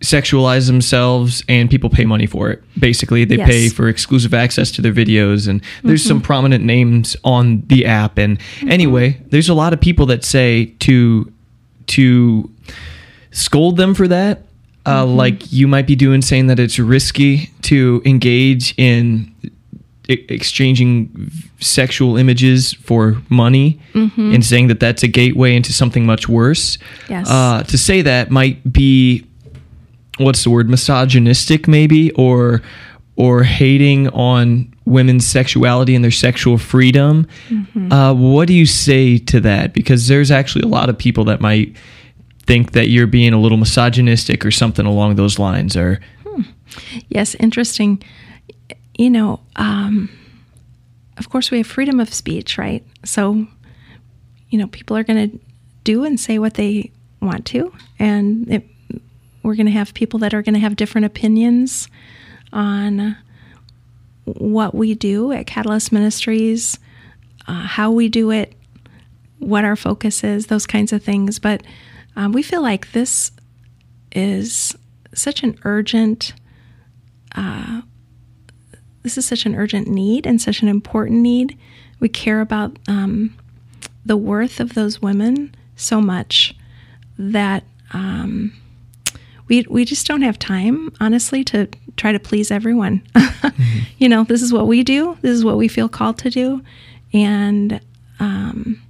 sexualize themselves and people pay money for it. Basically, they Yes. pay for exclusive access to their videos and there's some prominent names on the app and anyway, there's a lot of people that say to to scold them for that. Uh, like you might be doing saying that it's risky to engage in e- exchanging sexual images for money and saying that that's a gateway into something much worse. Yes. Uh, to say that might be what's the word misogynistic maybe or or hating on women's sexuality and their sexual freedom. Uh, what do you say to that? Because there's actually a lot of people that might think that you're being a little misogynistic or something along those lines or Yes, interesting. You know, um, of course, we have freedom of speech, right? So, you know, people are going to do and say what they want to, and it, we're going to have people that are going to have different opinions on what we do at Catalyst Ministries, uh, how we do it, what our focus is, those kinds of things. But um, we feel like this is such an urgent this is such an urgent need and such an important need. We care about um, the worth of those women so much that um, we we just don't have time, honestly, to try to please everyone. mm-hmm. You know, this is what we do. This is what we feel called to do, and um,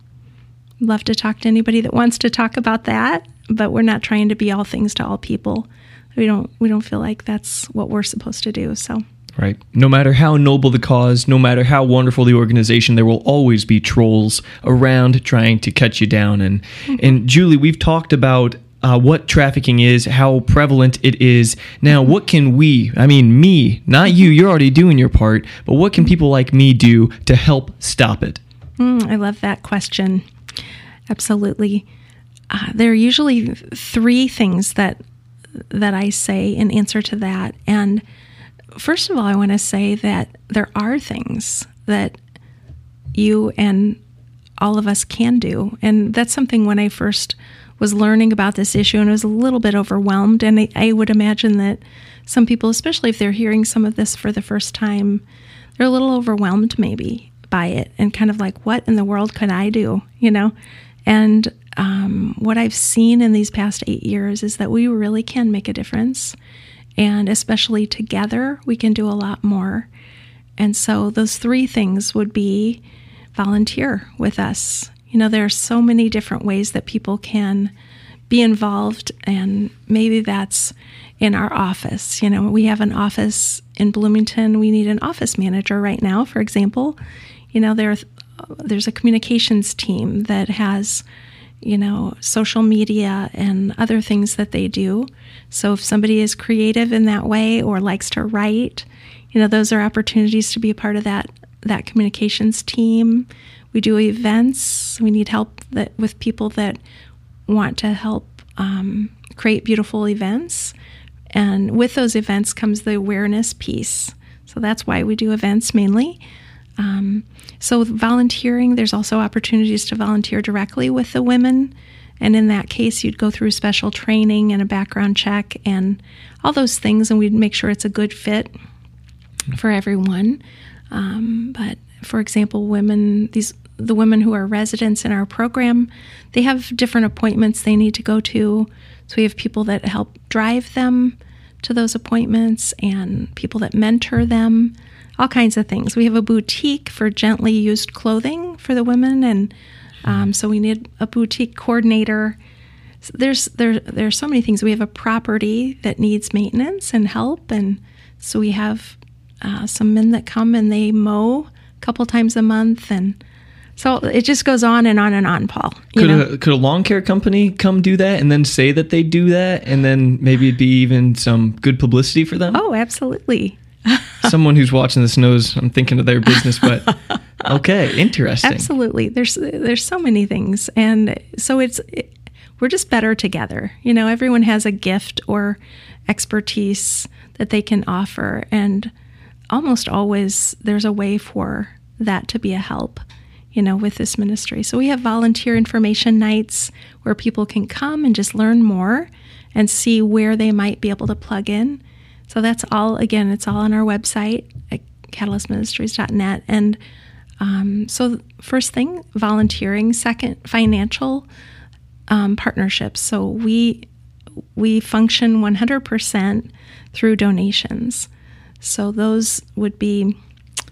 love to talk to anybody that wants to talk about that. But we're not trying to be all things to all people. We don't. We don't feel like that's what we're supposed to do. So. Right. No matter how noble the cause, no matter how wonderful the organization, there will always be trolls around trying to cut you down. And and Julie, we've talked about uh, what trafficking is, how prevalent it is. Now, what can we, I mean, me, not you, you're already doing your part, but what can people like me do to help stop it? Mm, I love that question. Absolutely. Uh, there are usually three things that that I say in answer to that. And first of all, I want to say that there are things that you and all of us can do. And that's something when I first was learning about this issue and was a little bit overwhelmed. And I, I, would imagine that some people, especially if they're hearing some of this for the first time, they're a little overwhelmed maybe by it and kind of like, what in the world could I do? You know? And um, what I've seen in these past eight years is that we really can make a difference. And especially together, we can do a lot more. And so, those three things would be volunteer with us you know, there are so many different ways that people can be involved, and maybe that's in our office. You know, we have an office in Bloomington. We need an office manager right now, for example. You know, there, there's a communications team that has, you know, social media and other things that they do. So if somebody is creative in that way or likes to write, you know, those are opportunities to be a part of that that communications team. We do events. We need help that, with people that want to help um, create beautiful events. And with those events comes the awareness piece. So that's why we do events mainly. Um, so, volunteering, there's also opportunities to volunteer directly with the women. And in that case, you'd go through special training and a background check and all those things, and we'd make sure it's a good fit for everyone. Um, but for example, women, these the women who are residents in our program, they have different appointments they need to go to. So we have people that help drive them to those appointments and people that mentor them, all kinds of things. We have a boutique for gently used clothing for the women, and um, so we need a boutique coordinator. So there's there there's so many things. We have a property that needs maintenance and help, and so we have uh, some men that come and they mow a couple times a month and so it just goes on and on and on, Paul. Could a, could a lawn care company come do that and then say that they do that, and then maybe it'd be even some good publicity for them? Oh, absolutely. Someone who's watching this knows I'm thinking of their business, but okay, interesting. Absolutely. There's there's so many things, and so it's it, we're just better together. You know, everyone has a gift or expertise that they can offer, and almost always there's a way for that to be a help you know, with this ministry. So we have volunteer information nights where people can come and just learn more and see where they might be able to plug in. So that's all, again, it's all on our website at catalystministries.net. And um, so, first thing, volunteering. Second, financial um, partnerships. So we we function 100% through donations. So those would be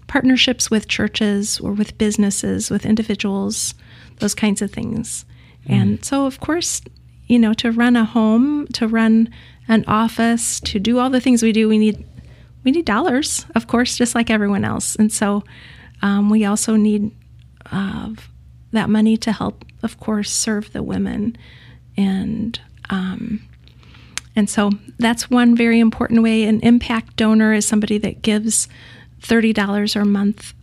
partnerships with churches or with businesses, with individuals, those kinds of things. Mm. And so, of course, you know, to run a home, to run an office, to do all the things we do, we need we need dollars, of course, just like everyone else. And so, um, we also need uh, that money to help, of course, serve the women, and um, and so that's one very important way. An impact donor is somebody that gives $30 or a month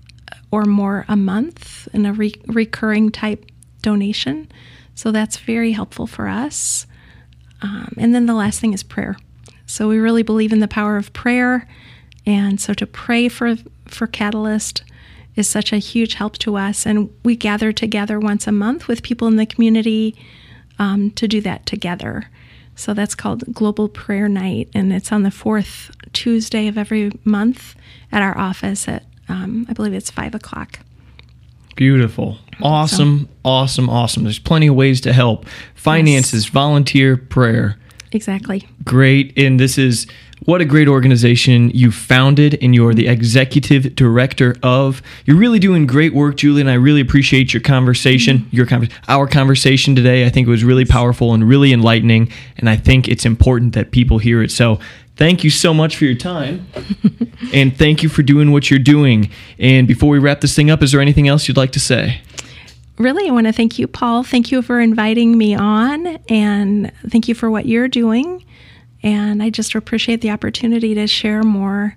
or more a month in a re- recurring type donation. So that's very helpful for us. Um, and then the last thing is prayer. So we really believe in the power of prayer. And so to pray for, for Catalyst is such a huge help to us. And we gather together once a month with people in the community um, to do that together. So that's called Global Prayer Night, and it's on the fourth Tuesday of every month at our office at, um, I believe it's five o'clock. Beautiful. Awesome, so, awesome, awesome. There's plenty of ways to help. Finances, yes. volunteer, prayer. Exactly. Great. And this is what a great organization you founded and you're the executive director of. You're really doing great work, Julie, and I really appreciate your conversation, mm-hmm. your conver- our conversation today. I think it was really powerful and really enlightening, and I think it's important that people hear it. So thank you so much for your time and thank you for doing what you're doing. And before we wrap this thing up, is there anything else you'd like to say? Really, I want to thank you, Paul. Thank you for inviting me on, and thank you for what you're doing. And I just appreciate the opportunity to share more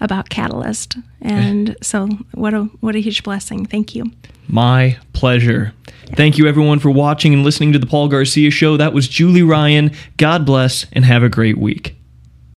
about Catalyst. And eh. so, what a what a huge blessing. Thank you. My pleasure. Thank you, everyone, for watching and listening to the Paul Garcia Show. That was Julie Ryan. God bless and have a great week.